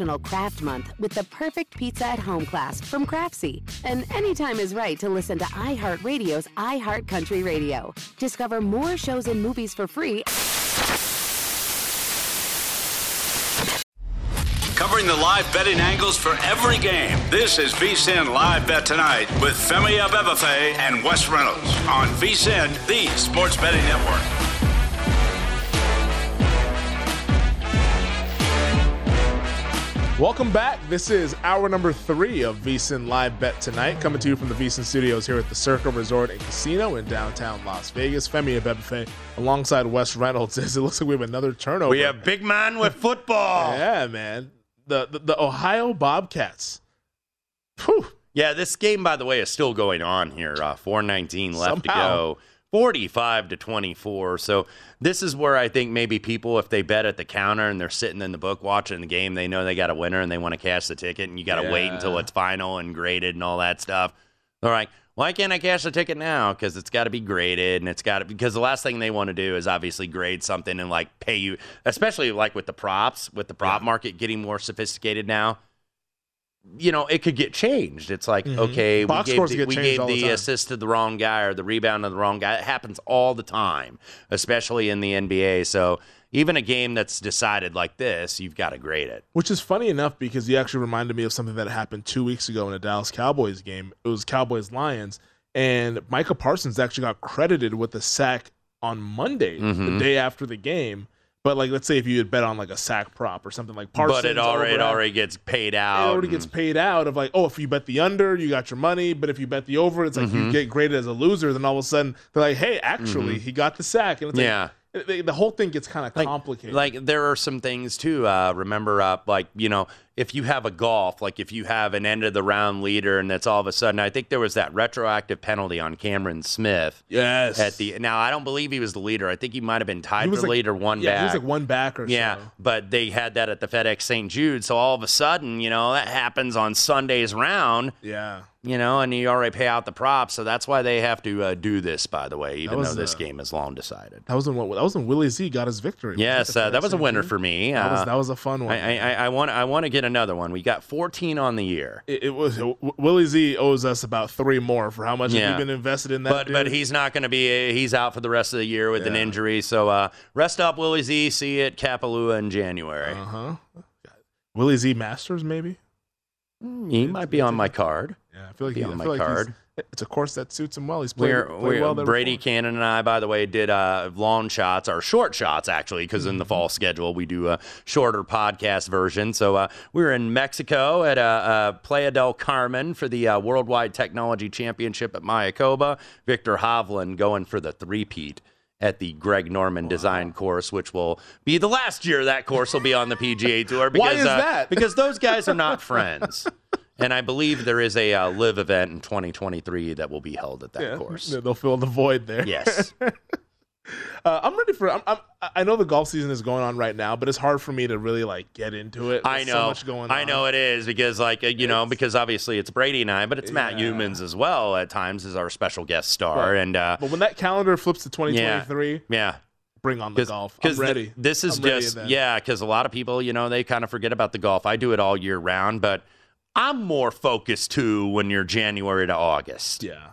National Craft Month with the perfect pizza at home class from Craftsy. And anytime is right to listen to iHeartRadio's iHeart Country Radio. Discover more shows and movies for free. Covering the live betting angles for every game. This is VSIN Live Bet Tonight with Femi Abebefe and Wes Reynolds on VSIN, the sports betting network. Welcome back. This is hour number three of VSIN Live Bet Tonight, coming to you from the VSIN Studios here at the Circa Resort and Casino in downtown Las Vegas. Femi Abebefe alongside Wes Reynolds. It looks like we have another turnover. We have big man with football. yeah, man. The, the, the Ohio Bobcats. Whew. Yeah, this game, by the way, is still going on here. Uh, 419 left Somehow. to go. 45 to 24. So this is where I think maybe people, if they bet at the counter and they're sitting in the book watching the game, they know they got a winner and they want to cash the ticket, and you got to yeah. wait until it's final and graded and all that stuff. They're like, why can't I cash the ticket now? Because it's got to be graded and it's got to because the last thing they want to do is obviously grade something and like pay you, especially like with the props, with the prop yeah. market getting more sophisticated now you know, it could get changed. It's like, mm-hmm. okay, Box we gave the, we gave the, the assist to the wrong guy or the rebound to the wrong guy. It happens all the time, especially in the NBA. So even a game that's decided like this, you've got to grade it. Which is funny enough because you actually reminded me of something that happened two weeks ago in a Dallas Cowboys game. It was Cowboys Lions, and Micah Parsons actually got credited with the sack on Monday, mm-hmm. the day after the game but like, let's say if you had bet on like a sack prop or something like Parsons, but it already it already gets paid out. It already and... gets paid out of like, oh, if you bet the under, you got your money. But if you bet the over, it's like mm-hmm. you get graded as a loser. Then all of a sudden they're like, hey, actually, mm-hmm. he got the sack, and it's yeah. The whole thing gets kind of like, complicated. Like there are some things too. Uh, remember, uh, like you know, if you have a golf, like if you have an end of the round leader, and that's all of a sudden, I think there was that retroactive penalty on Cameron Smith. Yes. At the now, I don't believe he was the leader. I think he might have been tied for like, leader, one yeah, back. He was like one back or something. yeah. So. But they had that at the FedEx St. Jude, so all of a sudden, you know, that happens on Sunday's round. Yeah you know, and you already pay out the props, so that's why they have to uh, do this. By the way, even though this uh, game is long decided. That was when that was when Willie Z got his victory. Yes, uh, that was a winner for me. That was, uh, that was a fun one. I, I, I, want I want to get another one. We got 14 on the year. It, it was Willie Z owes us about three more for how much yeah. we've been invested in that. But dude. but he's not going to be. He's out for the rest of the year with yeah. an injury. So uh, rest up, Willie Z. See you at Kapalua in January. Uh huh. Willie Z Masters maybe. He might be on my card. Yeah, I feel like he's on my like card. It's a course that suits him well. He's played, we're, played we're, well Brady before. Kannon and I, by the way, did uh, long shots or short shots actually, because mm-hmm. in the fall schedule we do a shorter podcast version. So uh, we were in Mexico at uh, uh, Playa del Carmen for the uh, Worldwide Technology Championship at Mayakoba. Viktor Hovland going for the three-peat at the Greg Norman design course, which will be the last year that course will be on the PGA Tour. Because, Why is uh, that? because those guys are not friends. And I believe there is a uh, live event in 2023 that will be held at that Yeah, course. They'll fill the void there. Yes. Uh, I'm ready for. I'm, I'm, I know the golf season is going on right now, but it's hard for me to really like get into it. I know. So much going on. I know it is because, like, uh, you know, because obviously it's Brady and I, but it's Matt Youmans as well at times as our special guest star. Right. And uh, But when that calendar flips to 2023, yeah, bring on the golf. I'm ready. this is I'm just yeah. Because a lot of people, you know, they kind of forget about the golf. I do it all year round, but I'm more focused too when you're January to August. Yeah.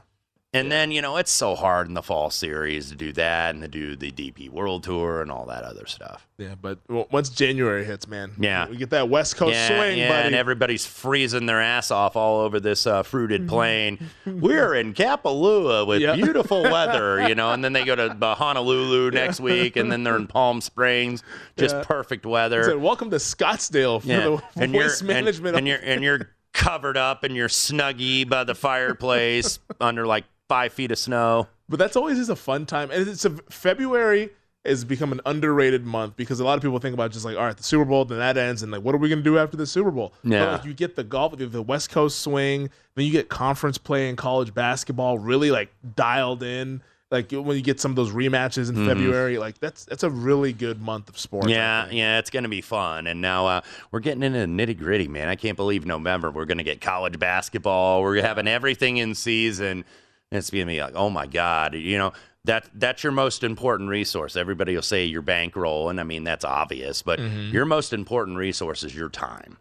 And then you know it's so hard in the fall series to do that and to do the DP World Tour and all that other stuff. Yeah, but once January hits, man, Yeah. we get that West Coast yeah, swing, yeah, buddy. and everybody's freezing their ass off all over this uh, fruited plain. We're in Kapalua with Yeah. beautiful weather, you know, and then they go to Honolulu next week, and then they're in Palm Springs, just Yeah. perfect weather. said, welcome to Scottsdale for Yeah, the and you're waste and- management. and, you're and you're covered up in your snuggie by the fireplace under like five feet of snow. But that's always is a fun time, and it's a February has become an underrated month because a lot of people think about just like, all right, the Super Bowl, then that ends, and like, what are we gonna do after the Super Bowl? But, Yeah. like, you get the golf, the- the West Coast swing, then you get conference play in college basketball really like dialed in. Like when you get some of those rematches in Mhm. February, like that's that's a really good month of sports. Yeah, yeah, it's going to be fun. And now uh, we're getting into the nitty gritty, man. I can't believe November. We're going to get college basketball. We're having everything in season. And it's to be like, oh my God, you know. That, that's your most important resource. Everybody will say your bankroll, and I mean that's obvious, but Mhm. your most important resource is your time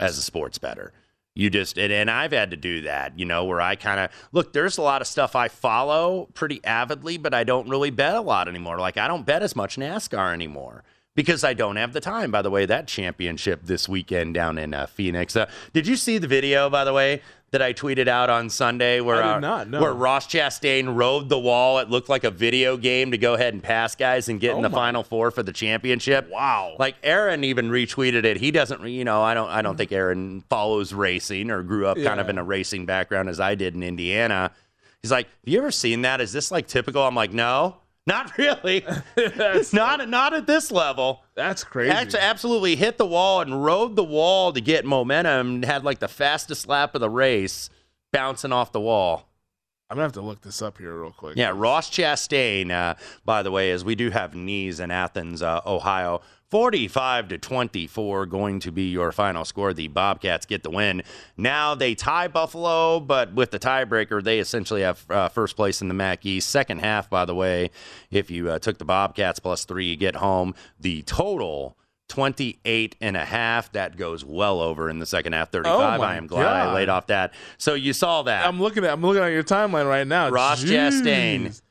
as a sports bettor. You just and, and I've had to do that, you know, where I kind of look. There's a lot of stuff I follow pretty avidly, but I don't really bet a lot anymore. Like I don't bet as much NASCAR anymore because I don't have the time. By the way, that championship this weekend down in uh, Phoenix. Uh, did you see the video? By the way. That I tweeted out on Sunday, where uh, not, no. where Ross Chastain rode the wall. It looked like a video game to go ahead and pass guys and get in Oh the my- final four for the championship. Wow. Like Aaron even retweeted it. He doesn't, you know, I don't, I don't think Aaron follows racing or grew up kind of in a racing background as I did in Indiana. He's like, "Have you ever seen that? Is this like typical?" I'm like, "No, not really. not, not at this level." That's crazy. Actually, absolutely hit the wall and rode the wall to get momentum. Had like the fastest lap of the race, bouncing off the wall. I'm gonna have to look this up here real quick. Yeah, Ross Chastain, uh, by the way, as we do have knees in Athens, uh, Ohio. 45 to 24 going to be your final score. The Bobcats get the win. Now they tie Buffalo, but with the tiebreaker, they essentially have uh, first place in the MAC East. Second half, by the way, if you uh, took the Bobcats plus three, you get home. The total 28 and a half. That goes well over in the second half. 35. Oh I am glad I laid off that. So you saw that. I'm looking at I'm looking at your timeline right now. Ross Jeez. Chastain.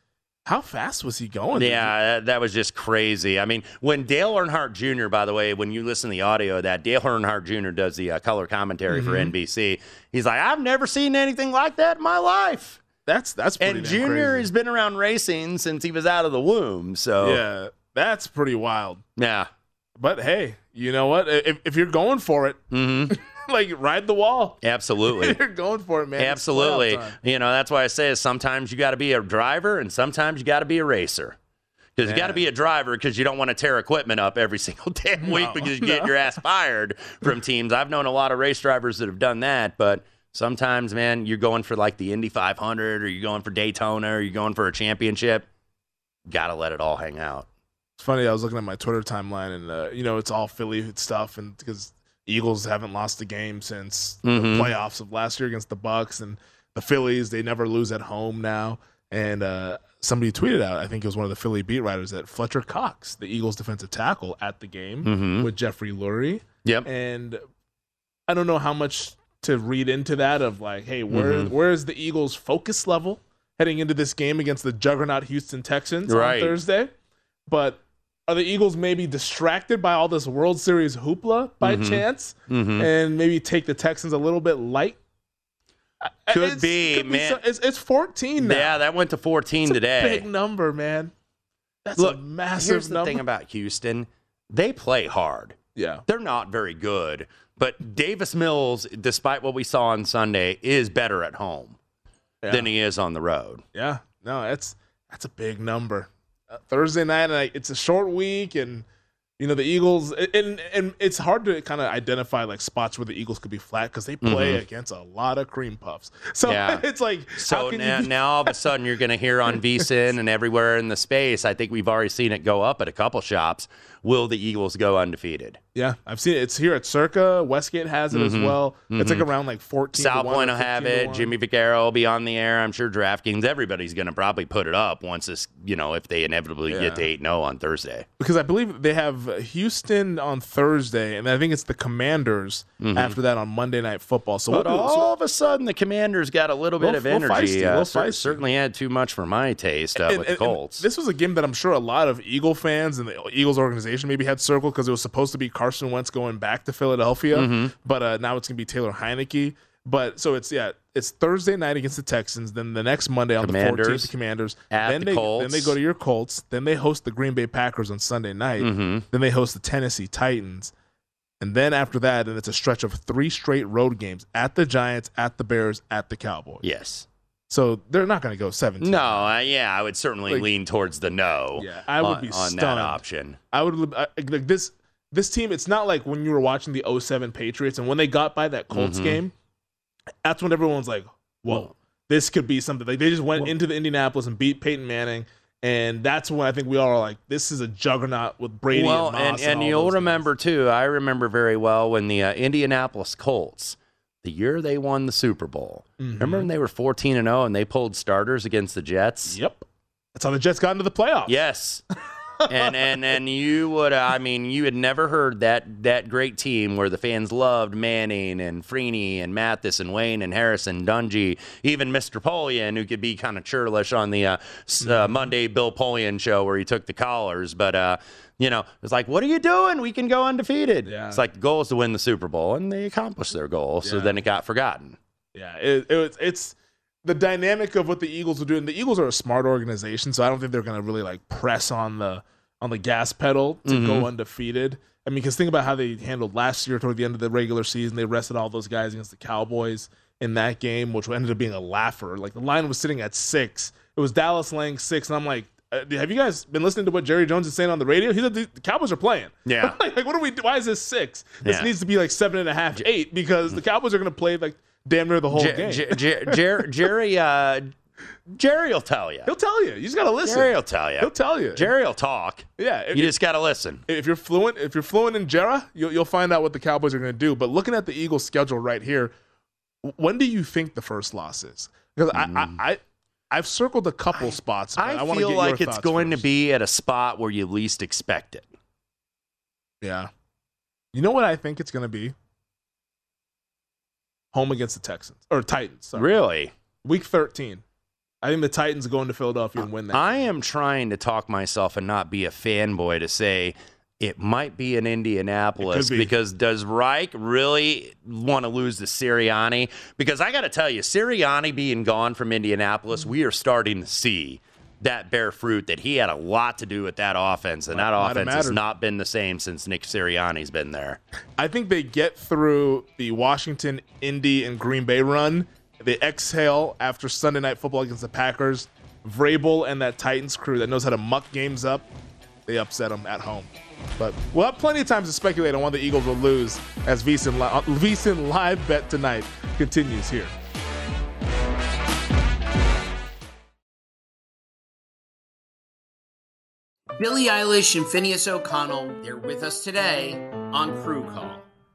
How fast was he going? Yeah, that, that was just crazy. I mean, when Dale Earnhardt Jr., by the way, when you listen to the audio of that, Dale Earnhardt Jr. does the uh, color commentary for Mhm. NBC. He's like, I've never seen anything like that in my life. That's that's pretty And Junior crazy. has been around racing since he was out of the womb. So Yeah, that's pretty wild. yeah. But hey, you know what? If, if you're going for it, hmm like ride the wall. Absolutely. you're going for it, man. Absolutely. You know, that's why I say is sometimes you got to be a driver and sometimes you got to be a racer. Because you got to be a driver because you don't want to tear equipment up every single damn week No, because you get no. your ass fired from teams. I've known a lot of race drivers that have done that, but sometimes, man, you're going for like the Indy 500 or you're going for Daytona or you're going for a championship. Got to let it all hang out. It's funny. I was looking at my Twitter timeline, and uh, you know, it's all Philly stuff, and because Eagles haven't lost a game since Mhm. the playoffs of last year against the Bucs, and the Phillies they never lose at home now. And uh, somebody tweeted out, I think it was one of the Philly beat writers, that Fletcher Cox, the Eagles defensive tackle, at the game Mhm. with Jeffrey Lurie. Yep. And I don't know how much to read into that of like, hey, where Mhm. where is the Eagles' focus level heading into this game against the juggernaut Houston Texans Right. on Thursday? But are the Eagles maybe distracted by all this World Series hoopla by Mhm. chance, Mhm. and maybe take the Texans a little bit light? Could it's- be, man. so- it's, it's 14 now. Yeah, that went to 14 It's a today. big number, man. That's Look, a massive number. here's the number. thing about Houston. They play hard. yeah. they're not very good. But Davis Mills, despite what we saw on Sunday, is better at home Yeah. than he is on the road. Yeah, no, that's that's a big number. Thursday night, and I, it's a short week, and you know the Eagles, and and it's hard to kind of identify like spots where the Eagles could be flat because they play Mhm. against a lot of cream puffs. So Yeah. it's like So now, you now all of a sudden you're going to hear on VSIN and everywhere in the space. I think we've already seen it go up at a couple shops. Will the Eagles go undefeated? Yeah, I've seen it. It's here at Circa. Westgate has it as Mhm. well. It's like Mhm. around like 14 South to 1 Point will have it. Jimmy Vaccaro will be on the air. I'm sure DraftKings. Everybody's going to probably put it up once this, you know, if they inevitably Yeah. get to 8 0 on Thursday. because I believe they have Houston on Thursday, and I think it's the Commanders Mhm. after that on Monday Night Football. So we'll all so- of a sudden, the Commanders got a little bit of energy. feisty, uh, little cer- feisty. certainly had too much for my taste uh, and- with the and- and Colts. this was a game that I'm sure a lot of Eagle fans and the Eagles organization maybe had circled because it was supposed to be Carson Wentz going back to Philadelphia, Mhm. but uh, now it's going to be Taylor Heinicke. But so it's yeah, it's Thursday night against the Texans. Then the next Monday on the 14th, the Commanders. then the they Colts. then they go to your Colts. Then they host the Green Bay Packers on Sunday night. Mhm. Then they host the Tennessee Titans. And then after that, and it's a stretch of three straight road games at the Giants, at the Bears, at the Cowboys. Yes. So they're not going to go 17. No, uh, yeah, I would certainly Like- lean towards the no. Yeah, I would on, be on stunned. that option. I would I, like this this team. It's not like when you were watching the 07 Patriots and when they got by that Colts Mhm. game. That's when everyone's like, "Whoa, Well- this could be something." Like they just went into the Indianapolis and beat Peyton Manning, and that's when I think we all are like, "This is a juggernaut with Brady." well, and, and, and all you'll those guys." remember too. I remember very well when the uh, Indianapolis Colts, the year they won the Super Bowl. Mhm. Remember when they were fourteen and zero and they pulled starters against the Jets? Yep, that's how the Jets got into the playoffs. Yes. and and and you would I mean you had never heard that that great team where the fans loved Manning and Freeney and Mathis and Wayne and Harrison Dungy even Mr. Polian who could be kind of churlish on the uh, uh, Mm-hmm. Monday Bill Polian show where he took the collars but uh you know it's like what are you doing we can go undefeated Yeah. it's like the goal is to win the Super Bowl and they accomplished their goal so Yeah. then it got forgotten Yeah, it, it, it's the dynamic of what the Eagles are doing. The Eagles are a smart organization, so I don't think they're going to really like press on the on the gas pedal to Mhm. go undefeated. I mean, because think about how they handled last year toward the end of the regular season. They rested all those guys against the Cowboys in that game, which ended up being a laugher. Like the line was sitting at six. It was Dallas laying six, and I'm like. Uh, have you guys been listening to what Jerry Jones is saying on the radio? He said the the Cowboys are playing. Yeah. like, what are we? Why is this six? This Yeah. needs to be like seven and a half, eight, because the Cowboys are going to play like damn near the whole Jer- game. Jer- Jer- Jer- Jerry uh, Jerry will tell you He'll tell you. You just gotta listen. Jerry will tell you He'll tell you. Jerry will talk Yeah. If, you just got to listen if you're fluent, if you're fluent in Jera, you'll, you'll find out what the Cowboys are going to do. But looking at the Eagles' schedule right here, when do you think the first loss is? Because I, I, I, I've circled a couple spots. But I, I, feel get like it's going first. to be at a spot where you least expect it. Yeah. You know what I think it's going to be? Home against the Texans or Titans. Sorry. Really? Week 13. I think the Titans are going to Philadelphia and win that. I am trying to talk myself and not be a fanboy to say it might be in Indianapolis be. because does Reich really want to lose to Sirianni? Because I got to tell you, Sirianni being gone from Indianapolis, we are starting to see that bear fruit that he had a lot to do with that offense, and that Might- might offense has not been the same since Nick Sirianni's been there. I think they get through the Washington, Indy, and Green Bay run. They exhale after Sunday night football against the Packers. Vrabel and that Titans crew that knows how to muck games up, they upset them at home. But we'll have plenty of times to speculate on when the Eagles will lose as Li- uh, live bet tonight continues here. Billie Eilish and Finneas O'Connell, they're with us today on Crew Call.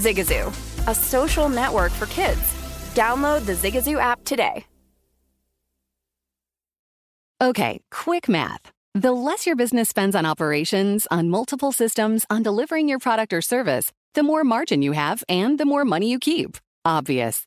Zigazoo, a social network for kids. Download the Zigazoo app today. Okay, quick math. The less your business spends on operations, on multiple systems, on delivering your product or service, the more margin you have and the more money you keep. Obvious.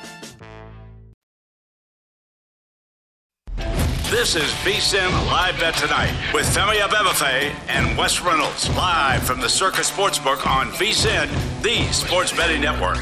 This is VSIN Live Bet Tonight with Femi Abebefe and Wes Reynolds live from the Circa Sportsbook on VSIN, the sports betting network.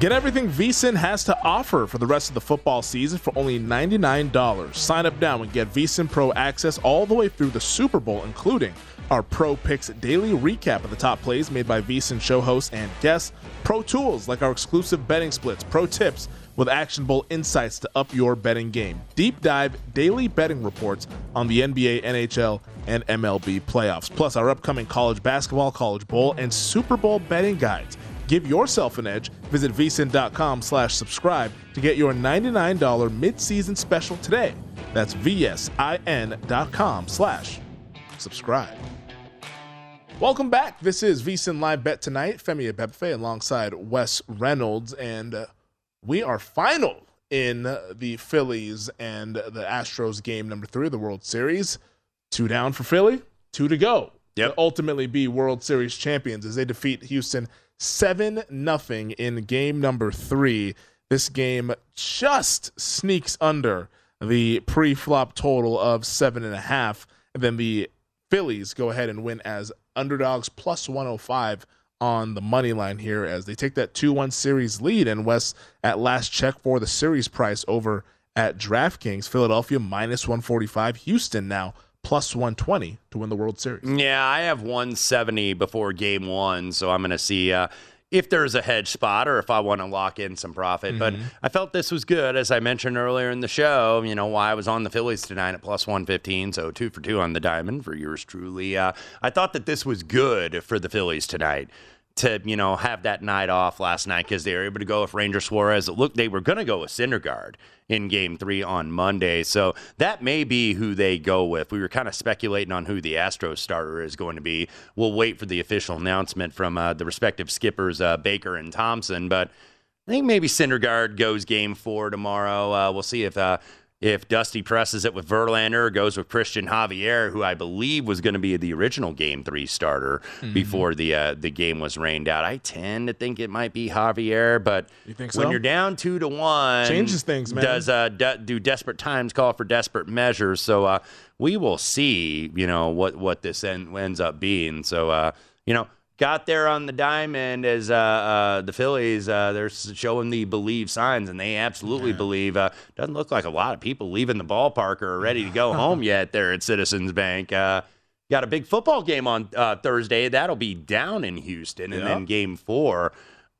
Get everything VSIN has to offer for the rest of the football season for only $99. Sign up now and get VSIN Pro access all the way through the Super Bowl, including our Pro Picks daily recap of the top plays made by VSIN show hosts and guests, pro tools like our exclusive betting splits, pro tips with actionable insights to up your betting game, deep dive daily betting reports on the NBA, NHL, and MLB playoffs, plus our upcoming college basketball, college bowl, and Super Bowl betting guides. Give yourself an edge. Visit vsin.com slash subscribe to get your $99 mid-season special today. That's vsin.com slash subscribe. Welcome back. This is VSIN Live Bet Tonight. Femi Abebefe alongside Wes Reynolds. And uh, we are final in the Phillies and the Astros game number three of the World Series. Two down for Philly, two to go. Yep. To ultimately be World Series champions as they defeat Houston – seven nothing in game number three. This game just sneaks under the pre-flop total of seven and a half, and then the Phillies go ahead and win as underdogs plus 105 on the money line here as they take that 2-1 series lead. And Wes at last check for the series price over at DraftKings. Philadelphia minus 145 Houston now plus 120 to win the World Series. Yeah, I have 170 before game one, so I'm going to see uh, if there's a hedge spot or if I want to lock in some profit. Mm-hmm. But I felt this was good, as I mentioned earlier in the show. You know, why I was on the Phillies tonight at plus 115, so two for two on the diamond for yours truly. Uh, I thought that this was good for the Phillies tonight to you know have that night off last night because they were able to go with Ranger Suarez. It looked they were going to go with Syndergaard in Game Three on Monday, so that may be who they go with. We were kind of speculating on who the Astros starter is going to be. We'll wait for the official announcement from uh, the respective skippers uh, Baker and Thomson, but I think maybe Syndergaard goes Game Four tomorrow. Uh, we'll see if uh, if Dusty presses it with Verlander, goes with Cristian Javier, who I believe was going to be the original Game Three starter Mhm. before the uh, the game was rained out. I tend to think it might be Javier, but You think when you're down two to one, Changes things, man. Does uh, de- do desperate times call for desperate measures? So uh, we will see. You know what what this end, ends up being. So uh, you know. Got there on the diamond as uh, uh, the Phillies. Uh, they're showing the believe signs, and they absolutely believe. Uh, doesn't look like a lot of people leaving the ballpark or are ready to go home yet. There at Citizens Bank. Uh, got a big football game on uh, Thursday. That'll be down in Houston, and Yeah. then Game Four.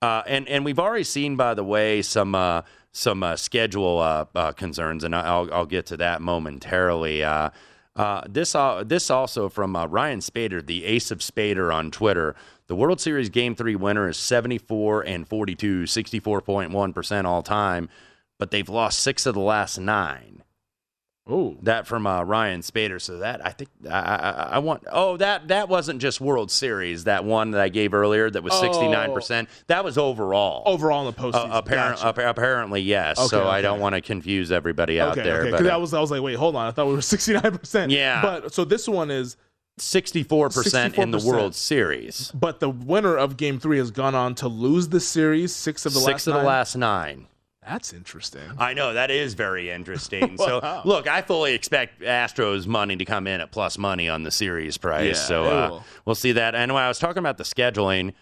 Uh, and and we've already seen, by the way, some uh, some uh, schedule uh, uh, concerns, and I'll I'll get to that momentarily. Uh, this uh, this also from uh, Ryan Spader, the ace of Spader on Twitter. The World Series Game Three winner is 74 and 42, 64.1 percent all time, but they've lost six of the last nine. Oh, that from uh, Ryan Spader. So that I think I, I, I want. Oh, that that wasn't just World Series. That one that I gave earlier that was 69 percent. That was overall. Overall in the postseason. Uh, Gotcha. appa- apparently, yes. Okay, so I don't want to confuse everybody out okay, there. okay. But Because I was, I was like, wait, hold on. I thought we were sixty nine percent. Yeah. But so this one is 64% in the World Series. But the winner of Game Three has gone on to lose the series six of the Six last of the last nine. That's interesting. I know that is very interesting. Wow. So, look, I fully expect Astros money to come in at plus money on the series price. Yeah, so uh, we'll see that. And when I was talking about the scheduling,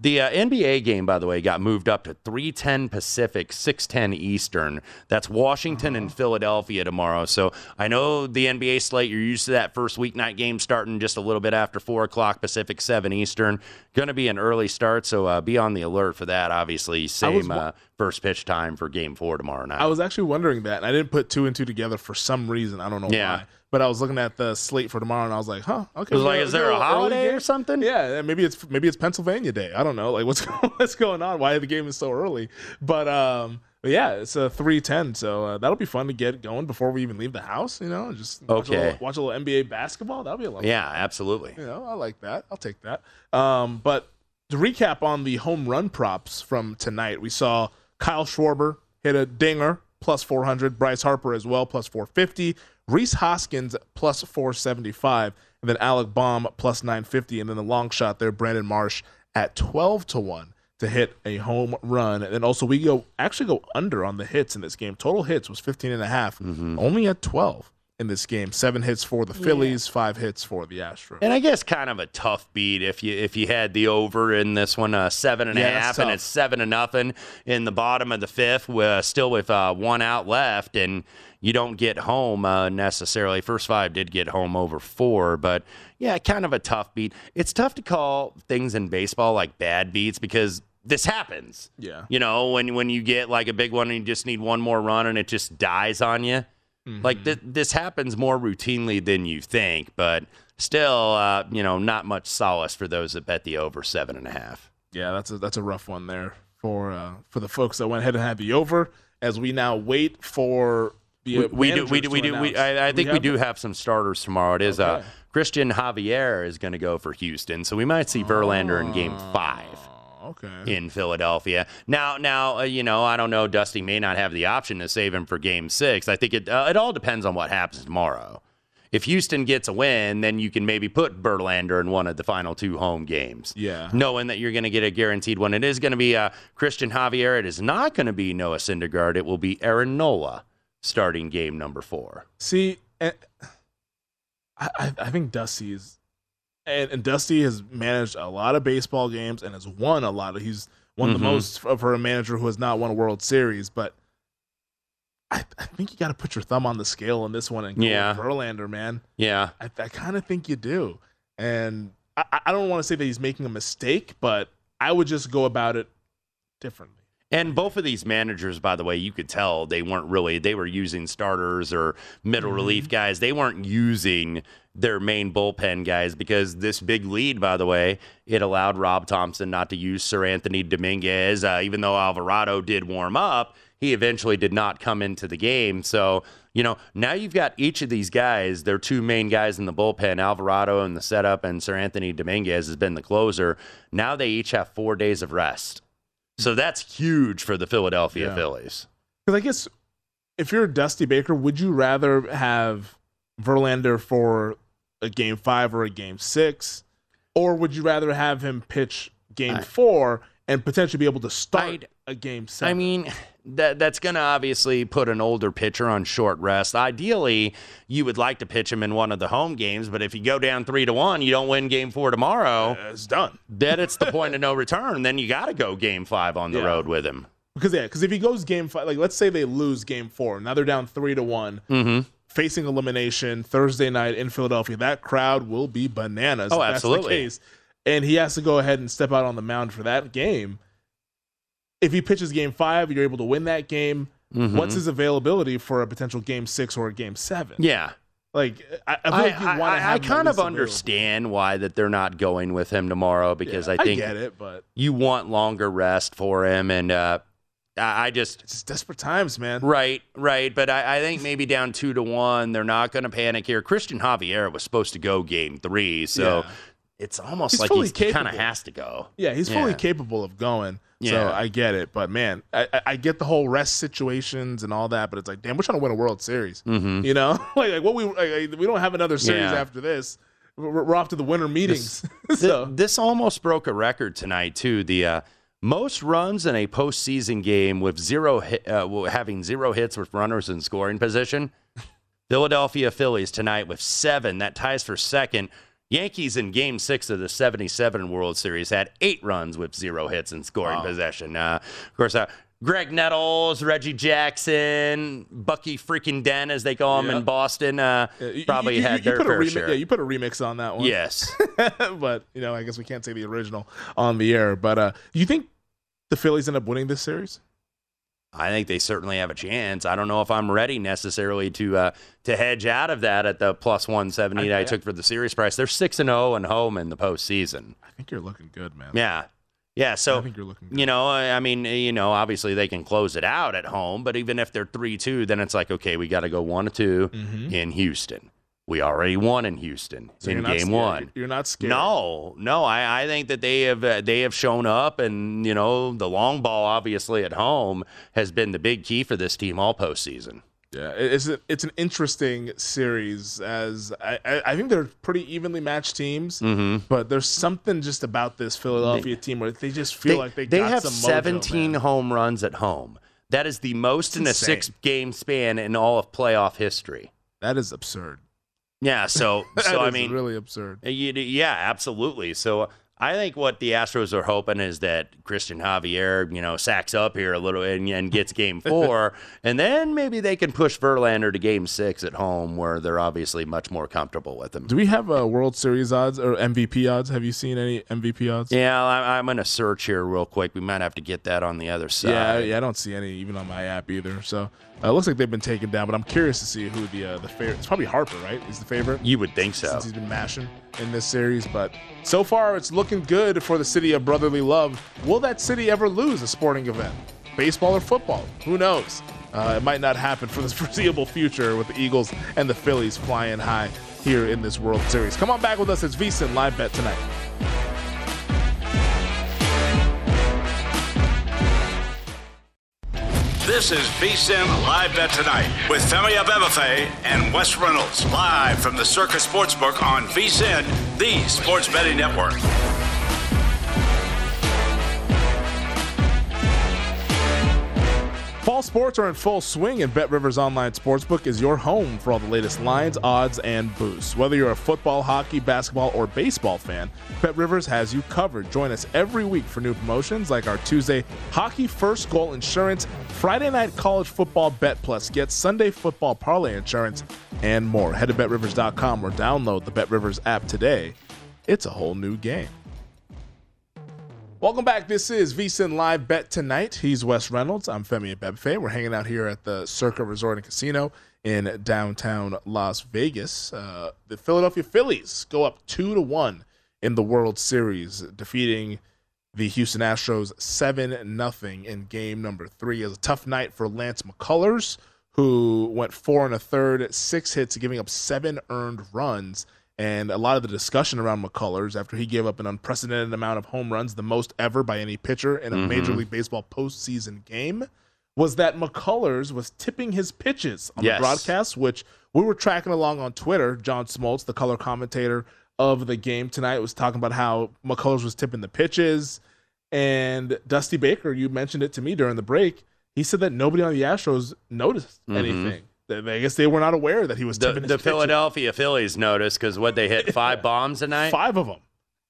the uh, NBA game, by the way, got moved up to 3:10 Pacific, 6:10 Eastern. That's Washington and Philadelphia tomorrow. So I know the NBA slate. You're used to that first weeknight game starting just a little bit after four o'clock Pacific, seven Eastern. Going to be an early start, so uh, be on the alert for that. Obviously, same wa- uh, first pitch time for Game Four tomorrow night. I was actually wondering that, and I didn't put two and two together for some reason. I don't know Yeah. why. But I was looking at the slate for tomorrow, and I was like, "Huh, okay." It was like, is there a holiday or something? Yeah, maybe it's maybe it's Pennsylvania Day. I don't know. Like what's what's going on? Why the game is so early? But um, but yeah, it's a three ten, so uh, that'll be fun to get going before we even leave the house. You know, just watch a Okay. little, watch a little NBA basketball. That'll be a lot. Yeah, absolutely. you know, I like that. I'll take that. Um, but to recap on the home run props from tonight, we saw Kyle Schwarber hit a dinger plus 400, Bryce Harper as well plus 450, Rhys Hoskins plus 475, and then Alec Bohm plus 950, and then the long shot there, Brandon Marsh at 12 to 1 to hit a home run. And then also we go actually go under on the hits in this game. Total hits was 15 and a half, mm-hmm. only at 12 in this game. Seven hits for the Phillies, five hits for the Astros. And I guess kind of a tough beat if you if you had the over in this one, uh, seven and a Yeah, half, that's and it's seven to nothing in the bottom of the fifth, with, still with uh, one out left, and you don't get home uh, necessarily. First five did get home over four, but yeah, kind of a tough beat. It's tough to call things in baseball like bad beats because this happens. Yeah. You know, when when you get like a big one and you just need one more run and it just dies on you. Like th- this happens more routinely than you think, but still, uh, you know, not much solace for those that bet the over seven and a half. Yeah, that's a that's a rough one there for uh, for the folks that went ahead and had the over. As we now wait for the We, uh, we do, we do, we do. We. I, I think we have do them? have some starters tomorrow. It is uh, Cristian Javier is going to go for Houston, so we might see Verlander in Game Five. Okay. in Philadelphia. Now, now, uh, you know, I don't know. Dusty may not have the option to save him for Game Six. I think it uh, it all depends on what happens tomorrow. If Houston gets a win, then you can maybe put Verlander in one of the final two home games. Yeah. knowing that you're going to get a guaranteed one. It is going to be uh, Cristian Javier. It is not going to be Noah Syndergaard. It will be Aaron Nola starting game number four. See, eh, I I I think Dusty is, and, and Dusty has managed a lot of baseball games and has won a lot of. He's won Mhm. the most of for a manager who has not won a World Series, but. I, I think you got to put your thumb on the scale in this one and go Yeah. with Verlander, man. Yeah. I, I kind of think you do. And I, I don't want to say that he's making a mistake, but I would just go about it differently. And both of these managers, by the way, you could tell they weren't really they were using starters or middle Mm-hmm. relief guys. They weren't using their main bullpen guys because this big lead, by the way, it allowed Rob Thomson not to use Seranthony Dominguez. Uh, even though Alvarado did warm up, he eventually did not come into the game. So you know now you've got each of these guys. Their two main guys in the bullpen, Alvarado in the setup, and Seranthony Dominguez has been the closer. Now they each have four days of rest. So that's huge for the Philadelphia Yeah. Phillies. Because I guess if you're Dusty Baker, would you rather have Verlander for a game five or a game six, or would you rather have him pitch game I- four and potentially be able to start a game seven? I mean, that that's going to obviously put an older pitcher on short rest. Ideally, you would like to pitch him in one of the home games, but if you go down three to one, you don't win game four tomorrow. it's done. Then it's the point of no return. Then you got to go game five on the Yeah. road with him. because yeah, because if he goes game five, like let's say they lose game four, now they're down three to one. Mm-hmm. facing elimination Thursday night in Philadelphia. That crowd will be bananas. Oh, if that's the absolutely. case. And he has to go ahead and step out on the mound for that game. If he pitches game five, you're able to win that game. Mhm. What's his availability for a potential game six or a game seven? Yeah. Like I, I like you want to I. I kind of available. understand why that they're not going with him tomorrow because Yeah, I think get it, but you want longer rest for him, and uh, I I just it's just desperate times, man. Right, right. But I, I think maybe down two to one, they're not going to panic here. Cristian Javier was supposed to go game three, so Yeah. It's almost He's like he kind of has to go. Yeah, he's fully capable of going. Yeah. So I get it, but man, I, I- get the whole rest situations and all that, but it's like, damn, we're trying to win a World Series. Mhm. You know, like, like what we like, we don't have another series Yeah. after this. We're, we're off to the winter meetings. Th- so this almost broke a record tonight too. The uh, most runs in a postseason game with zero hit, uh, having zero hits with runners in scoring position. Philadelphia Phillies tonight with seven. That ties for second. Yankees in Game Six of the '77 World Series had eight runs with zero hits and scoring possession. Uh, of course, uh, Graig Nettles, Reggie Jackson, Bucky freaking Dent, as they call him Yeah. in Boston, uh, you- probably you- you- had you their put a fair remi- share. Yeah, you put a remix on that one. Yes. but you know, I guess we can't say the original on the air. But uh, do you think the Phillies end up winning this series? I think they certainly have a chance. I don't know if I'm ready necessarily to uh, to hedge out of that at the plus 170 that I took for the series price. They're six and zero and home in the postseason. I think you're looking good, man. Yeah, yeah. So I think you're looking. Good. you know, I I mean, you know, obviously they can close it out at home, but even if they're three two, then it's like okay, we got to go one or 2 Mhm. in Houston. We already won in Houston So in game scared. one. You're not scared. No, no. I, I think that they have uh, they have shown up, and you know the long ball, obviously at home, has been the big key for this team all postseason. Yeah, it's a, it's an interesting series as I, I, think they're pretty evenly matched teams, Mhm. but there's something just about this Philadelphia team where they just feel like they, got have some mojo, 17 man. home runs at home. That is the most in a six game span in all of playoff history. That is absurd. Yeah, so so I mean, really absurd. Uh, you- Yeah, absolutely. So I think what the Astros are hoping is that Cristian Javier, you know, sacks up here a little and, and gets game four, and then maybe they can push Verlander to game six at home where they're obviously much more comfortable with him. Do we have uh, World Series odds or MVP odds? Have you seen any MVP odds? Yeah, I, I'm going to search here real quick. We might have to get that on the other side. Yeah, yeah, I don't see any even on my app either. So uh, it looks like they've been taken down, but I'm curious to see who the uh, the favorite. It's probably Harper, right? Is the favorite? You would think so. Since he's been mashing in this series, but so far it's looking good for the city of brotherly love. Will that city ever lose a sporting event, baseball or football? Who knows? Uh, it might not happen for the foreseeable future with the Eagles and the Phillies flying high here in this World Series. Come on back with us. It's VSIN live bet tonight. This is VSIN Live Bet Tonight with Femi Abebefe and Wes Reynolds. Live from the Circa Sportsbook on VSIN, the sports betting network. Fall sports are in full swing, and Bet Rivers Online Sportsbook is your home for all the latest lines, odds, and boosts. Whether you're a football, hockey, basketball, or baseball fan, Bet Rivers has you covered. Join us every week for new promotions like our Tuesday Hockey First Goal Insurance, Friday Night College Football Bet Plus, get Sunday Football Parlay Insurance, and more. Head to BetRivers.com or download the Bet Rivers app today. It's a whole new game. Welcome back. This is VSIN Live Bet Tonight. He's Wes Reynolds. I'm Femi Abebefe. We're hanging out here at the Circa Resort and Casino in downtown Las Vegas. Uh, the Philadelphia Phillies go up two to one in the World Series, defeating the Houston Astros seven nothing in game number three. It was a tough night for Lance McCullers, who went four and a third, six hits, giving up seven earned runs. And a lot of the discussion around McCullers after he gave up an unprecedented amount of home runs, the most ever by any pitcher in a Mhm. Major League Baseball postseason game, was that McCullers was tipping his pitches on Yes. the broadcast, which we were tracking along on Twitter. John Smoltz, the color commentator of the game tonight, was talking about how McCullers was tipping the pitches. And Dusty Baker, you mentioned it to me during the break. He said that nobody on the Astros noticed Mhm. anything. That- I guess they were not aware that he was The, tipping the. Philadelphia Phillies noticed because what they hit five bombs tonight. Five of them.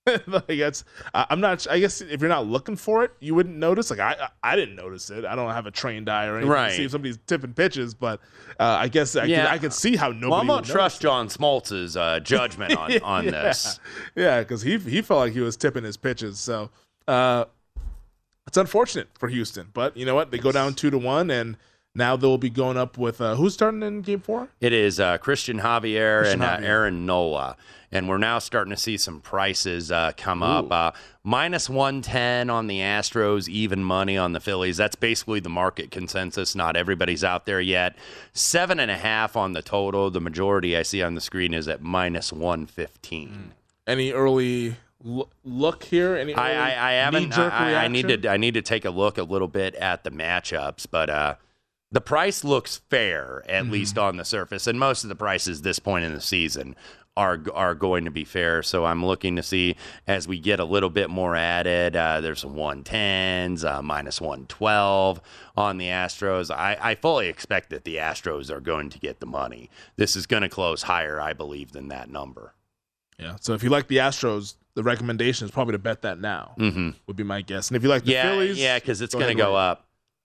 like that's, I- I'm not. I guess if you're not looking for it, you wouldn't notice. Like I, I I didn't notice it. I don't have a trained eye or anything Right. to see if somebody's tipping pitches, but uh, I guess I, Yeah. can, I can see how nobody. well, I'm would gonna trust John Smoltz's uh, judgment on, on yeah. this. Yeah, because he he felt like he was tipping his pitches. So uh, it's unfortunate for Houston, but you know what? They go down two to one, and now they'll be going up with uh, who's starting in Game Four? It is uh, Cristian Javier Cristian and uh, Aaron Nola. And we're now starting to see some prices uh, come up. Ooh. Uh, minus 110 on the Astros, even money on the Phillies. That's basically the market consensus. Not everybody's out there yet. Seven and a half on the total. The majority I see on the screen is at minus 115. Any early look here? Any I, I, I haven't. I, I need to. I need to take a look a little bit at the matchups, but uh, the price looks fair Mm-hmm. at least on the surface, and most of the prices this point in the season are are going to be fair. So I'm looking to see as we get a little bit more added. Uh, there's some 110s, uh, minus 112 on the Astros. I, I fully expect that the Astros are going to get the money. This is going to close higher, I believe, than that number. Yeah. So if you like the Astros, the recommendation is probably to bet that now. Mm-hmm. Would be my guess. And if you like the yeah, Phillies, yeah, because it's go going to go up.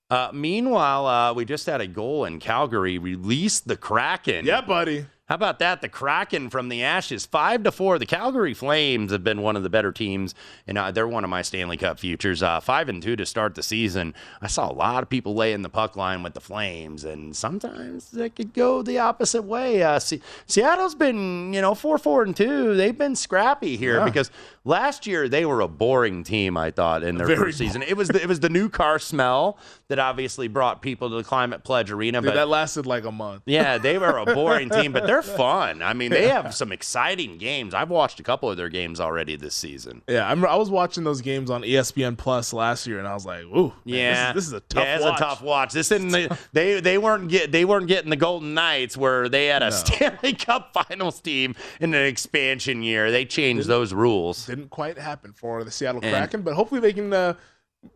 Uh, meanwhile, uh, we just had a goal in Calgary. Released the Kraken. Yeah, buddy. How about that? The Kraken from the ashes, five to four. The Calgary Flames have been one of the better teams, and uh, they're one of my Stanley Cup futures. Uh, five and two to start the season. I saw a lot of people laying the puck line with the Flames, and sometimes it could go the opposite way. Uh, Se- Seattle's been, you know, four, four, and two. They've been scrappy here Yeah. because last year they were a boring team. I thought in their Very first season, it was the, it was the new car smell that obviously brought people to the Climate Pledge Arena, Dude, but that lasted like a month. yeah, they were a boring team, but they're fun. I mean, they have some exciting games. I've watched a couple of their games already this season. Yeah, I, remember, I was watching those games on ESPN Plus last year, and I was like, "Ooh, man, Yeah, this is, this is a tough yeah, it's watch." a tough watch. This isn't the, they they weren't get they weren't getting the Golden Knights where they had a No. Stanley Cup Finals team in an expansion year. They changed those rules. Didn't quite happen for the Seattle And- Kraken, but hopefully they can uh,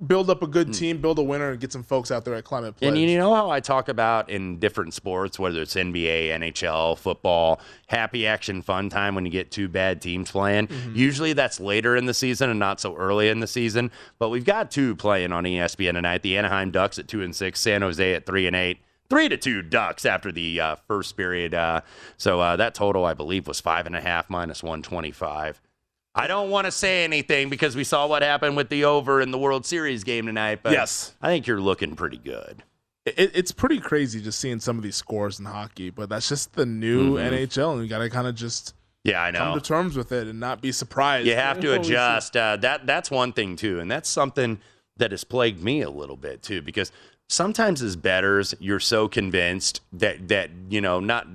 build up a good team, build a winner, and get some folks out there at Climate Pledge. And you know how I talk about in different sports, whether it's NBA, NHL, football, happy action fun time when you get two bad teams playing. Mm-hmm. Usually that's later in the season and not so early in the season. But we've got two playing on ESPN tonight. The Anaheim Ducks at two and six, San Jose at three and eight. Three to two Ducks after the uh, first period. Uh, so uh, that total, I believe, was five and a half minus one twenty five. I don't want to say anything because we saw what happened with the over in the World Series game tonight. But Yes. I think you're looking pretty good. it, it's pretty crazy just seeing some of these scores in hockey, but that's just the new Mhm. NHL, and you got to kind of just Yeah, I know. come to terms with it and not be surprised. You have to adjust. Uh, that that's one thing too, and that's something that has plagued me a little bit too, because sometimes as bettors, you're so convinced that that you know not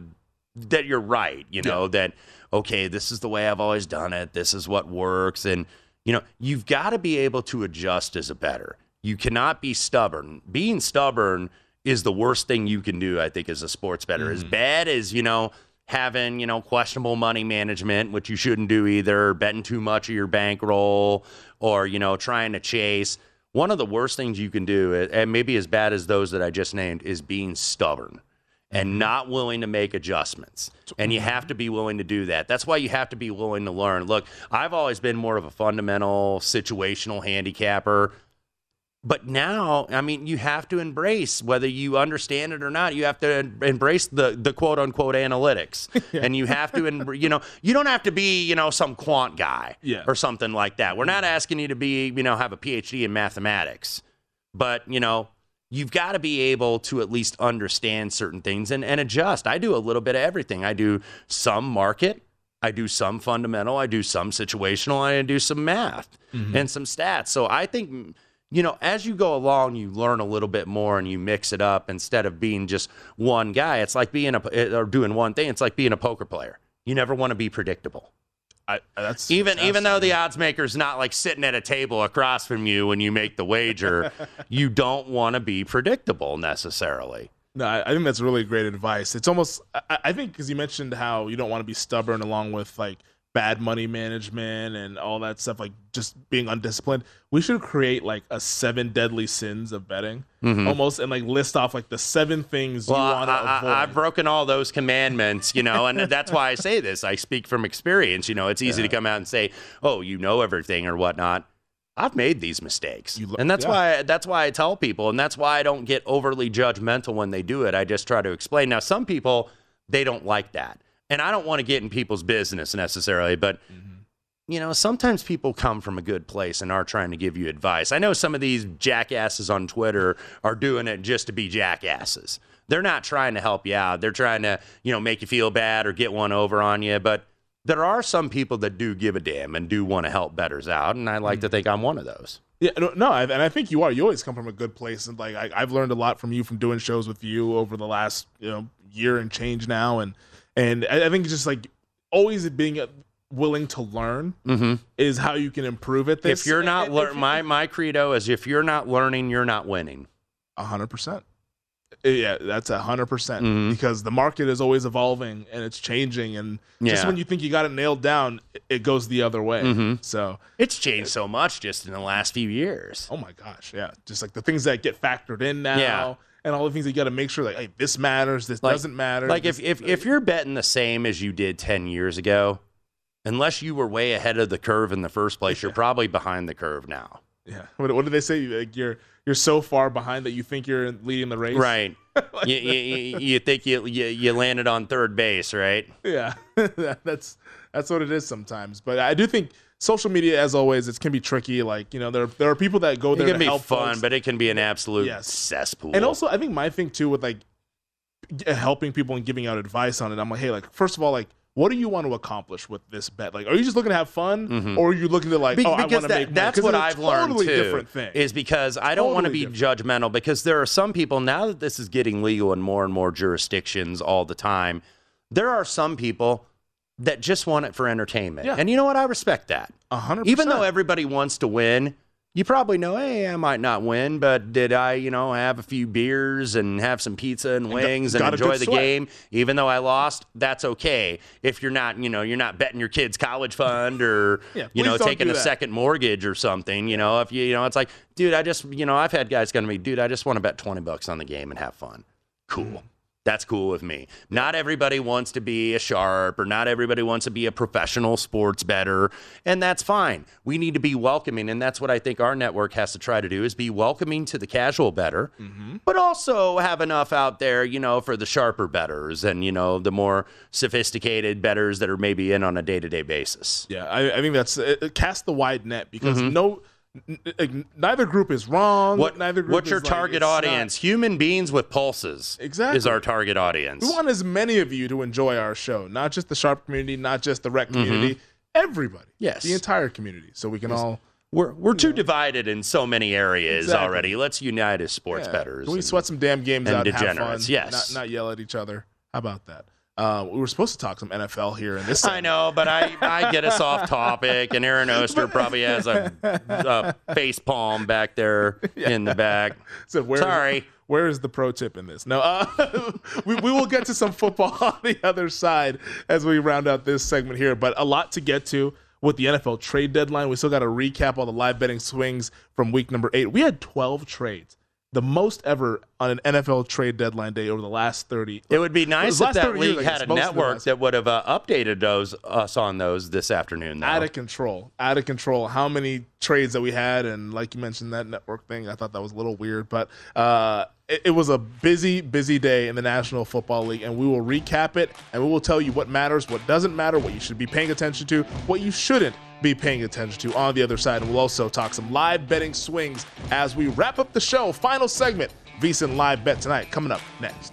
that you're right. You know that okay, this is the way I've always done it. This is what works, and you know you've got to be able to adjust as a bettor. You cannot be stubborn. Being stubborn is the worst thing you can do. I think as a sports bettor, as mm-hmm. bad as you know having you know questionable money management which you shouldn't do either betting too much of your bankroll or you know trying to chase one of the worst things you can do and maybe as bad as those that i just named is being stubborn and not willing to make adjustments and you have to be willing to do that that's why you have to be willing to learn look i've always been more of a fundamental situational handicapper but now, I mean, you have to embrace whether you understand it or not. You have to embrace the the quote unquote analytics, and you have to, em- you know, you don't have to be, you know, some quant guy Yeah. or something like that. We're not asking you to be, you know, have a PhD in mathematics, but you know, you've got to be able to at least understand certain things and, and adjust. I do a little bit of everything. I do some market. I do some fundamental, I do some situational, and I do some math mm-hmm. and some stats. So I think, you know, as you go along, you learn a little bit more and you mix it up instead of being just one guy. It's like being a or doing one thing. It's like being a poker player. You never want to be predictable. I, that's even even though the odds maker's not like sitting at a table across from you when you make the wager, you don't want to be predictable necessarily. No, I, I think that's really great advice. It's almost, I, I think, because you mentioned how you don't want to be stubborn along with like bad money management and all that stuff, like just being undisciplined. We should create like a seven deadly sins of betting Mhm. almost and like list off like the seven things Well, you want to avoid. I've broken all those commandments, you know, and that's why I say this. I speak from experience. You know, it's easy to come out and say, "Oh, you know everything" or whatnot. I've made these mistakes, and that's yeah. why that's why I tell people, and that's why I don't get overly judgmental when they do it. I just try to explain. Now, some people they don't like that, and I don't want to get in people's business necessarily, but mm-hmm. you know, sometimes people come from a good place and are trying to give you advice. I know some of these jackasses on Twitter are doing it just to be jackasses. They're not trying to help you out. They're trying to, you know, make you feel bad or get one over on you. But there are some people that do give a damn and do want to help bettors out. And I like to mm-hmm. think I'm one of those. Yeah, no, and I think you are. You always come from a good place, and like I, I've learned a lot from you from doing shows with you over the last you know year and change now, and and I, I think just like always being uh, willing to learn Mm-hmm. is how you can improve at this. If you're not And- lear- my my credo is if you're not learning, you're not winning. A hundred percent. Yeah, that's a hundred percent Mhm. because the market is always evolving and it's changing, and just when you think you got it nailed down, it- it goes the other way. Mhm. So It's changed so much just in the last few years. Oh my gosh, yeah. Just like the things that get factored in now Yeah. And all the things that you got to make sure like, hey, this matters, this Like- doesn't matter. Like if, this- if if you're betting the same as you did ten years ago, unless you were way ahead of the curve in the first place, you're probably behind the curve now. yeah. What, what did they say? Like you're you're so far behind that you think you're leading the race. Right. you, you, you- you think you, you you landed on third base, right? Yeah. that's that's what it is sometimes. But I do think social media as always it can be tricky like, you know, there there are people that go It can to be fun, folks. but it can be an absolute Yes. cesspool. And also, I think my thing too with like helping people and giving out advice on it, I'm like, hey, like first of all, like, what do you want to accomplish with this bet? Like, are you just looking to have fun, Mhm. or are you looking to like, Be- oh, I want to that- make money? that's what I've learned totally too. Different thing. Is because I don't want to be Totally judgmental because there are some people now that this is getting legal in more and more jurisdictions all the time. There are some people that just want it for entertainment, Yeah. and you know what? I respect that. A hundred Even though everybody wants to win, you probably know, hey, I might not win, but did I, you know, have a few beers and have some pizza and got- wings and got a enjoy the sweat. game? Even though I lost, that's okay. If you're not, you know, you're not betting your kid's college fund or, Yeah, you know, taking a that. second mortgage or something, you know, if you, you know, it's like, dude, I just, you know, I've had guys come to me, dude, I just want to bet 20 bucks on the game and have fun. Cool. That's cool with me. Not everybody wants to be a sharp or not everybody wants to be a professional sports bettor, and that's fine. We need to be welcoming, and that's what I think our network has to try to do is be welcoming to the casual bettor, but also have enough out there, you know, for the sharper bettors and, you know, the more sophisticated bettors that are maybe in on a day-to-day basis. Yeah, I, I think that's uh, uh, cast the wide net because Mhm. no, n- n- like, neither group is wrong. What, neither group what's your like, target it's not- audience? Human beings with pulses Exactly. is our target audience. We want as many of you to enjoy our show, not just the sharp community, not just the rec community, everybody. Mm-hmm. Yes. the entire community, so we can Yes. all. We're we're too divided in so many areas Exactly. already. Let's unite as sports Yeah. bettors. Can we and- sweat some damn games and out and have fun? degenerates, yes. Not, not yell at each other. How about that? Uh, we were supposed to talk some NFL here in this. I know, but I, I get us off topic, and Aaron Oster probably has a, a face palm back there in the back. So where, Sorry. Where is the pro tip in this? No, uh, we, we will get to some football on the other side as we round out this segment here, but a lot to get to with the NFL trade deadline. We still got to recap all the live betting swings from week number eight. We had 12 trades, the most ever on an NFL trade deadline day over the last 30. It would be nice if that 30 years, league had a most of the network that would have uh, updated those us on those this afternoon. Though. out of control, out of control. How many trades that we had, and like you mentioned, that network thing. I thought that was a little weird, but uh, it, it was a busy, busy day in the National Football League, and we will recap it, and we will tell you what matters, what doesn't matter, what you should be paying attention to, what you shouldn't be paying attention to on the other side. And we'll also talk some live betting swings as we wrap up the show. Final segment, VSiN Live Bet tonight, coming up next.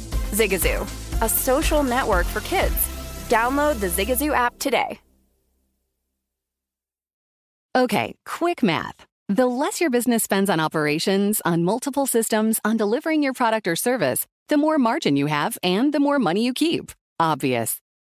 Zigazoo, a social network for kids. Download the Zigazoo app today. Okay, quick math. The less your business spends on operations, on multiple systems, on delivering your product or service, the more margin you have and the more money you keep. Obvious.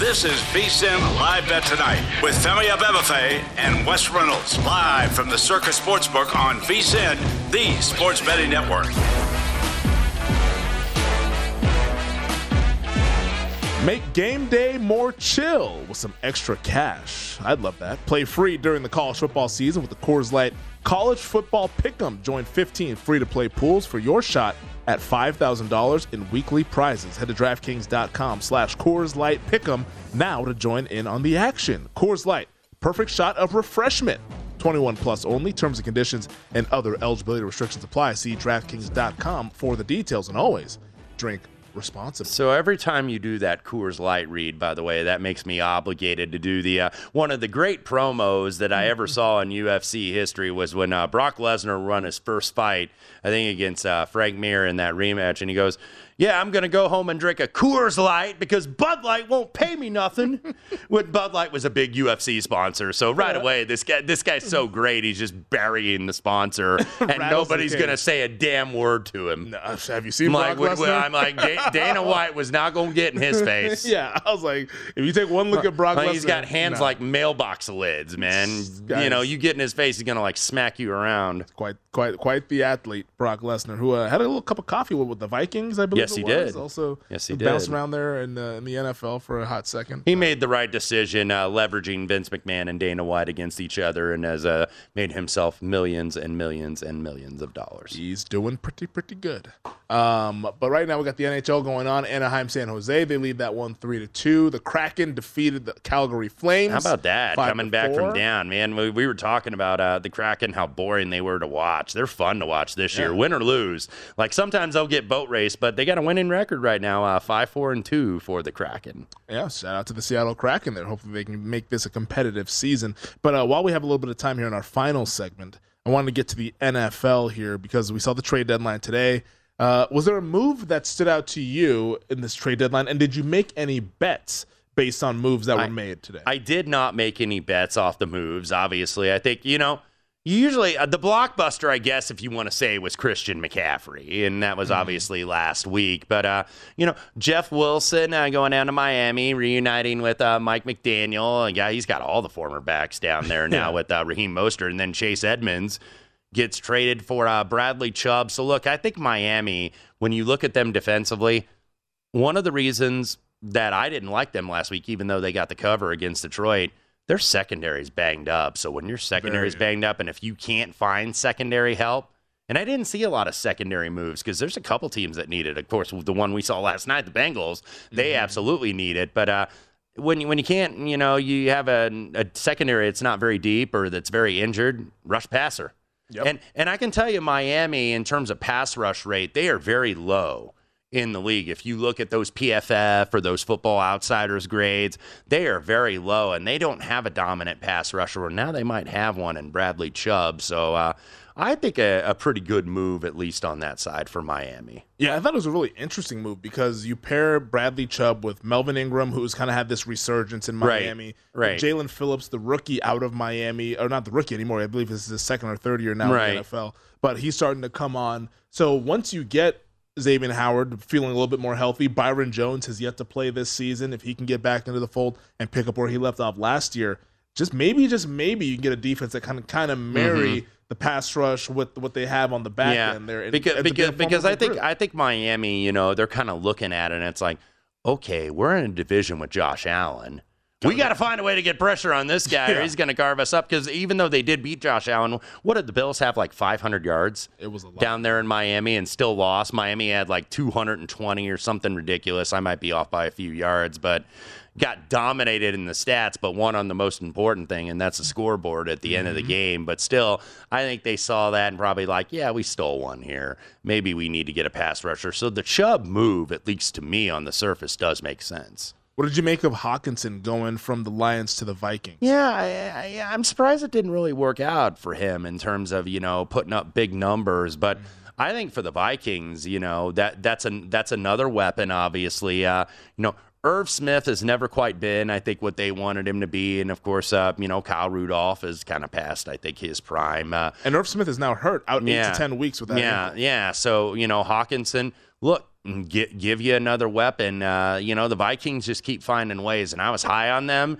This is VSIN Live Bet Tonight with Femi Abebefe and Wes Reynolds live from the Circa Sportsbook on VSIN, the sports betting network. Make game day more chill with some extra cash. I'd love that. Play free during the college football season with the Coors Light College Football Pick'em. Join 15 free-to-play pools for your shot at $5,000 in weekly prizes. Head to DraftKings.com slash Coors Light Pick'em now to join in on the action. Coors Light, perfect shot of refreshment. 21 plus only. Terms and conditions and other eligibility restrictions apply. See DraftKings.com for the details. And always drink responsibly. So every time you do that Coors Light read, by the way, that makes me obligated to do the uh, one of the great promos that I ever saw in UFC history was when uh, Brock Lesnar won his first fight, I think against uh, Frank Mir in that rematch, and he goes, yeah, I'm going to go home and drink a Coors Light because Bud Light won't pay me nothing. when Bud Light was a big UFC sponsor. So right away, this guy this guy's so great. He's just burying the sponsor and nobody's going to say a damn word to him. No, have you seen I'm like, Brock Lesnar? I'm like Da- Dana White was not going to get in his face. yeah, I was like, if you take one look at Brock Like, Lesnar, he's got hands no. like mailbox lids, man. Guys. You know, you get in his face, he's gonna like smack you around. quite quite quite the athlete, Brock Lesnar, who uh, had a little cup of coffee with, with the Vikings, I believe. Yes, it he was. did. Also, Yes, he bounced did. around there in, uh, in the NFL for a hot second. He made the right decision, uh, leveraging Vince McMahon and Dana White against each other, and has uh, made himself millions and millions and millions of dollars. He's doing pretty pretty good. Um, but right now we got the NHL going on. Anaheim, San Jose. They lead that one three to two. The Kraken defeated the Calgary Flames. How about that? Coming back four. from down, man. We, we were talking about uh, the Kraken, how boring they were to watch. They're fun to watch this year, win or lose. Like sometimes they'll get boat race, but they got a winning record right now, uh, five, four, and two for the Kraken. Yeah, shout out to the Seattle Kraken there. Hopefully they can make this a competitive season. But uh, while we have a little bit of time here in our final segment, I wanted to get to the NFL here because we saw the trade deadline today. Uh, was there a move that stood out to you in this trade deadline, and did you make any bets based on moves that were made today? I did not make any bets off the moves. Obviously, I think you know. Usually, uh, the blockbuster, I guess, if you want to say, was Christian McCaffrey, and that was obviously last week. But uh, you know, Jeff Wilson uh, going down to Miami, reuniting with uh, Mike McDaniel. Yeah, he's got all the former backs down there now with uh, Raheem Mostert, and then Chase Edmonds gets traded for uh, Bradley Chubb. So look, I think Miami, when you look at them defensively, one of the reasons that I didn't like them last week, even though they got the cover against Detroit, their secondary's banged up. So when your secondary is banged up, and if you can't find secondary help, and I didn't see a lot of secondary moves because there's a couple teams that need it. Of course, the one we saw last night, the Bengals, they absolutely need it. But uh, when you, when you can't, you know, you have a, a secondary that's not very deep or that's very injured, rush passer. And and I can tell you, Miami, in terms of pass rush rate, they are very low in the league. If you look at those PFF or those Football Outsiders grades, they are very low, and they don't have a dominant pass rusher. Now they might have one in Bradley Chubb. So uh, I think a, a pretty good move, at least on that side for Miami. Yeah, I thought it was a really interesting move because you pair Bradley Chubb with Melvin Ingram, who's kind of had this resurgence in Miami. right. Jaelan Phillips, the rookie out of Miami, or not the rookie anymore. I believe this is his second or third year now in the NFL. But he's starting to come on. So once you get Xavier Howard feeling a little bit more healthy, Byron Jones has yet to play this season. If he can get back into the fold and pick up where he left off last year, just maybe, just maybe you can get a defense that kind of kind of marry Mhm. the pass rush with what they have on the back yeah, end there. and because up because because I think group. I think Miami, you know, they're kind of looking at it and it's like, okay, we're in a division with Josh Allen. We got to find a way to get pressure on this guy, or he's going to carve us up. Because even though they did beat Josh Allen, what did the Bills have like 500 yards? It was down there in Miami, and still lost. Miami had like 220 or something ridiculous. I might be off by a few yards, but got dominated in the stats, but won on the most important thing, and that's the scoreboard at the end of the mm-hmm. game. But still, I think they saw that and probably like, yeah, we stole one here. Maybe we need to get a pass rusher. So the Chubb move, at least to me on the surface, does make sense. What did you make of Hockenson going from the Lions to the Vikings? Yeah, I, I, I'm surprised it didn't really work out for him in terms of you know putting up big numbers, but. I think for the Vikings, you know that that's an that's another weapon. Obviously, uh, you know Irv Smith has never quite been, I think, what they wanted him to be, and of course, uh, you know Kyle Rudolph is kind of past, I think, his prime. Uh, And Irv Smith is now hurt, out eight to ten weeks with that. yeah, yeah. So you know, Hockenson, look, give, give you another weapon. Uh, you know, the Vikings just keep finding ways, and I was high on them.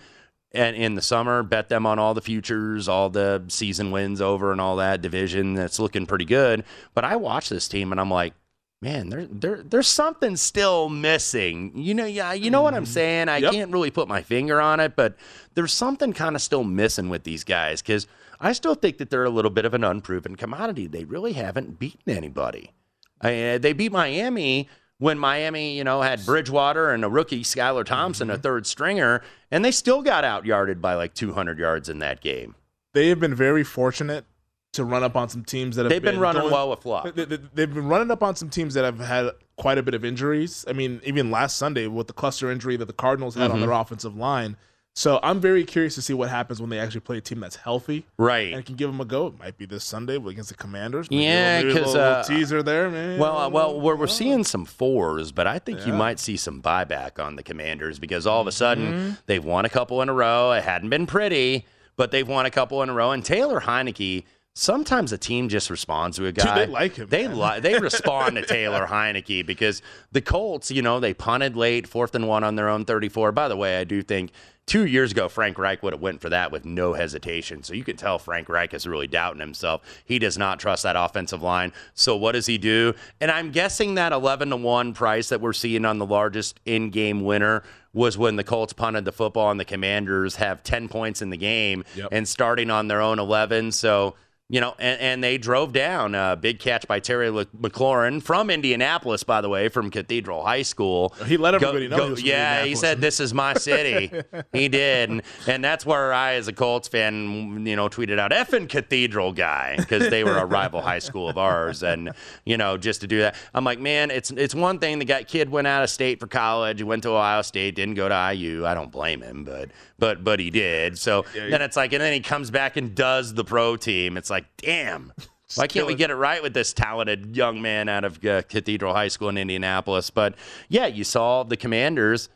And in the summer, bet them on all the futures, all the season wins over, and all that division. That's looking pretty good. But I watch this team, and I'm like, man, there, there, there's something still missing. You know, yeah, you know what I'm saying. I can't really put my finger on it, but there's something kind of still missing with these guys because I still think that they're a little bit of an unproven commodity. They really haven't beaten anybody. I, uh, they beat Miami when Miami, you know, had Bridgewater and a rookie, Skylar Thompson, a third stringer, and they still got out yarded by like 200 yards in that game. They have been very fortunate to run up on some teams that have They've been running going- well with luck. They, have been running up on some teams that have had quite a bit of injuries. I mean, even last Sunday with the cluster injury that the Cardinals had on Mhm. their offensive line. So I'm very curious to see what happens when they actually play a team that's healthy, right, and can give them a go. It might be this Sunday against the Commanders. Maybe Yeah, because uh, teaser there, man. Well, uh, well, we're, we're seeing some fours, but I think you might see some buyback on the Commanders because all of a sudden Mhm. they've won a couple in a row. It hadn't been pretty, but they've won a couple in a row. And Taylor Heinicke, sometimes a team just responds to a Dude, guy. they like him, They li- they respond to Taylor Heinicke because the Colts, you know, they punted late, fourth and one on their own 34. By the way, I do think two years ago Frank Reich would have went for that with no hesitation. So you can tell Frank Reich is really doubting himself. He does not trust that offensive line. So what does he do? And I'm guessing that 11 to one price that we're seeing on the largest in-game winner was when the Colts punted the football and the Commanders have 10 points in the game Yep. and starting on their own 11. So you know, and, and they drove down a big catch by Terry McLaurin from Indianapolis, by the way, from Cathedral High School. He let everybody know he was yeah, he said, "This is my city." he did, and, and that's where I, as a Colts fan, you know, tweeted out "effing Cathedral guy" because they were a rival high school of ours, and you know, just to do that, I'm like, man, it's it's one thing the guy kid went out of state for college, he went to Ohio State, didn't go to IU. I don't blame him, but but but he did. So Yeah, then it's like, and then he comes back and does the pro team. It's like, damn. Why can't we get it right with this talented young man out of uh, Cathedral High School in Indianapolis? But yeah, you saw the Commanders.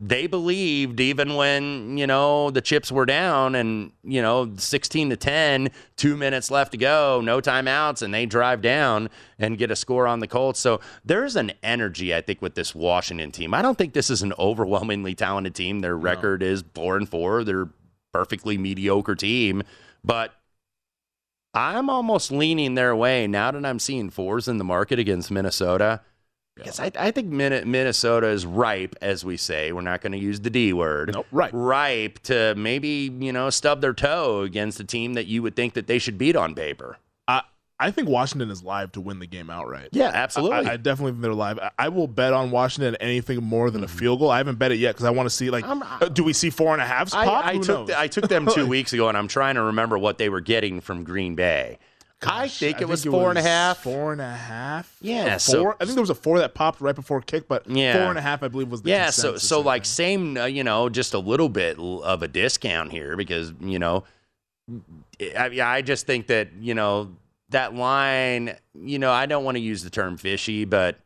They believed even when you know the chips were down and you know 16 to 10, two minutes left to go, no timeouts, and they drive down and get a score on the Colts. So there's an energy I think with this Washington team. I don't think this is an overwhelmingly talented team. Their record is four and four. They're perfectly mediocre team, but I'm almost leaning their way now that I'm seeing fours in the market against Minnesota. Because I, I think Min- Minnesota is ripe, as we say. We're not going to use the D word. Nope, ripe. Ripe to maybe, you know, stub their toe against a team that you would think that they should beat on paper. I I think Washington is live to win the game outright. Yeah, absolutely. I, I definitely think they're live. I, I will bet on Washington anything more than a Mm-hmm. field goal. I haven't bet it yet because I want to see like, uh, do we see four and a half I, pop? I Who took I took them two weeks ago, and I'm trying to remember what they were getting from Green Bay. I think it was four and a half. Four and a half. Yeah, Or so- I think there was a four that popped right before kick, but Yeah. four and a half, I believe, was the yeah. So so like same, uh, you know, just a little bit of a discount here because you know, I, I just think that you know that line. You know, I don't want to use the term fishy, but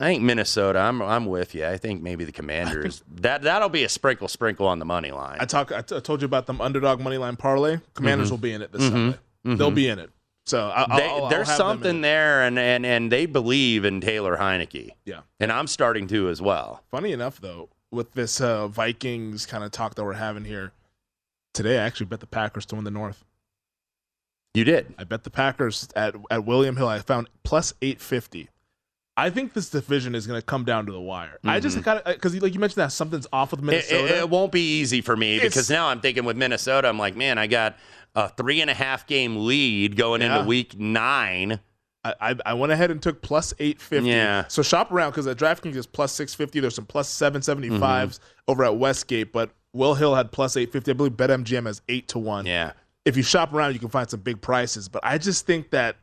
I think Minnesota. I'm I'm with you. I think maybe the Commanders. that that'll be a sprinkle sprinkle on the money line. I talk. I, t- I told you about them underdog money line parlay. Commanders Mhm. will be in it this Mhm. Sunday. They'll Mhm. be in it. So I'll, They- I'll, I'll there's in something there, and, and and they believe in Taylor Heinicke. Yeah. and I'm starting to as well. Funny enough, though, with this uh, Vikings kind of talk that we're having here today, I actually bet the Packers to win the North. You did. I bet the Packers at at William Hill. I found plus eight fifty. I think this division is going to come down to the wire. I just got because like you mentioned that something's off with It, Minnesota. it- it won't be easy for me It's- because now I'm thinking with Minnesota, I'm like, man, I got a three and a half game lead going Yeah. into week nine. I, I I went ahead and took plus eight fifty. Yeah. So shop around because at DraftKings is plus six fifty. There's some plus seven seventy fives Mm-hmm. over at Westgate, but Will Hill had plus eight fifty. I believe BetMGM has eight to one. Yeah. If you shop around, you can find some big prices. But I just think that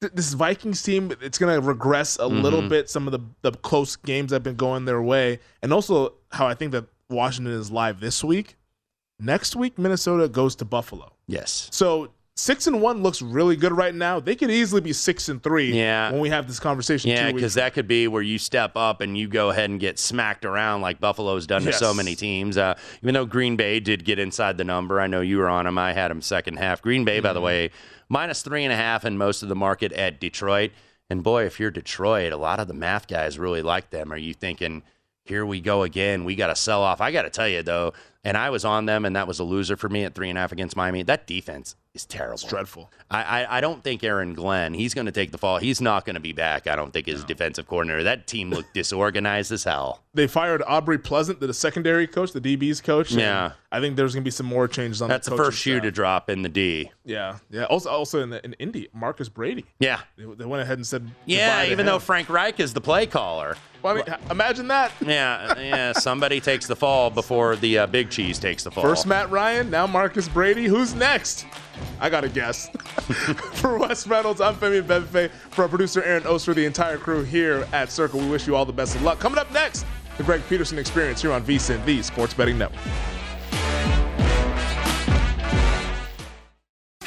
th- this Vikings team, it's going to regress a little Mhm. bit. Some of the the close games have been going their way, and also how I think that Washington is live this week. Next week, Minnesota goes to Buffalo. Yes. So six and one looks really good right now. They could easily be six and three. Yeah. When we have this conversation. Yeah, because that could be where you step up and you go ahead and get smacked around like Buffalo's done to so many teams. Uh, even though Green Bay did get inside the number, I know you were on them. I had them second half. Green Bay, by the Mm-hmm. way, minus three and a half in most of the market at Detroit. And boy, if you're Detroit, a lot of the math guys really like them. Are you thinking, here we go again? We got to sell off. I got to tell you though, and I was on them, and that was a loser for me at three and a half against Miami. That defense is terrible. It's dreadful. I, I, I don't think Aaron Glenn, he's going to take the fall. He's not going to be back, I don't think, as defensive coordinator. That team looked disorganized as hell. They fired Aubrey Pleasant, the secondary coach, the DB's coach. Yeah. I think there's going to be some more changes on That's the the first shoe to drop in the D. Yeah, yeah. Also, also in the, in Indy, Marcus Brady. Yeah. They, they went ahead and said. Yeah, even though Frank Reich is the play caller. Well, I mean, imagine that. Yeah, yeah. Somebody takes the fall before the uh, big cheese takes the fall. First Matt Ryan, now Marcus Brady. Who's next? I got to guess. For Wes Reynolds, I'm Femi Abebefe. For our producer Aaron Oster, the entire crew here at Circa, we wish you all the best of luck. Coming up next, the Greg Peterson Experience here on VSIN, the Sports Betting Network.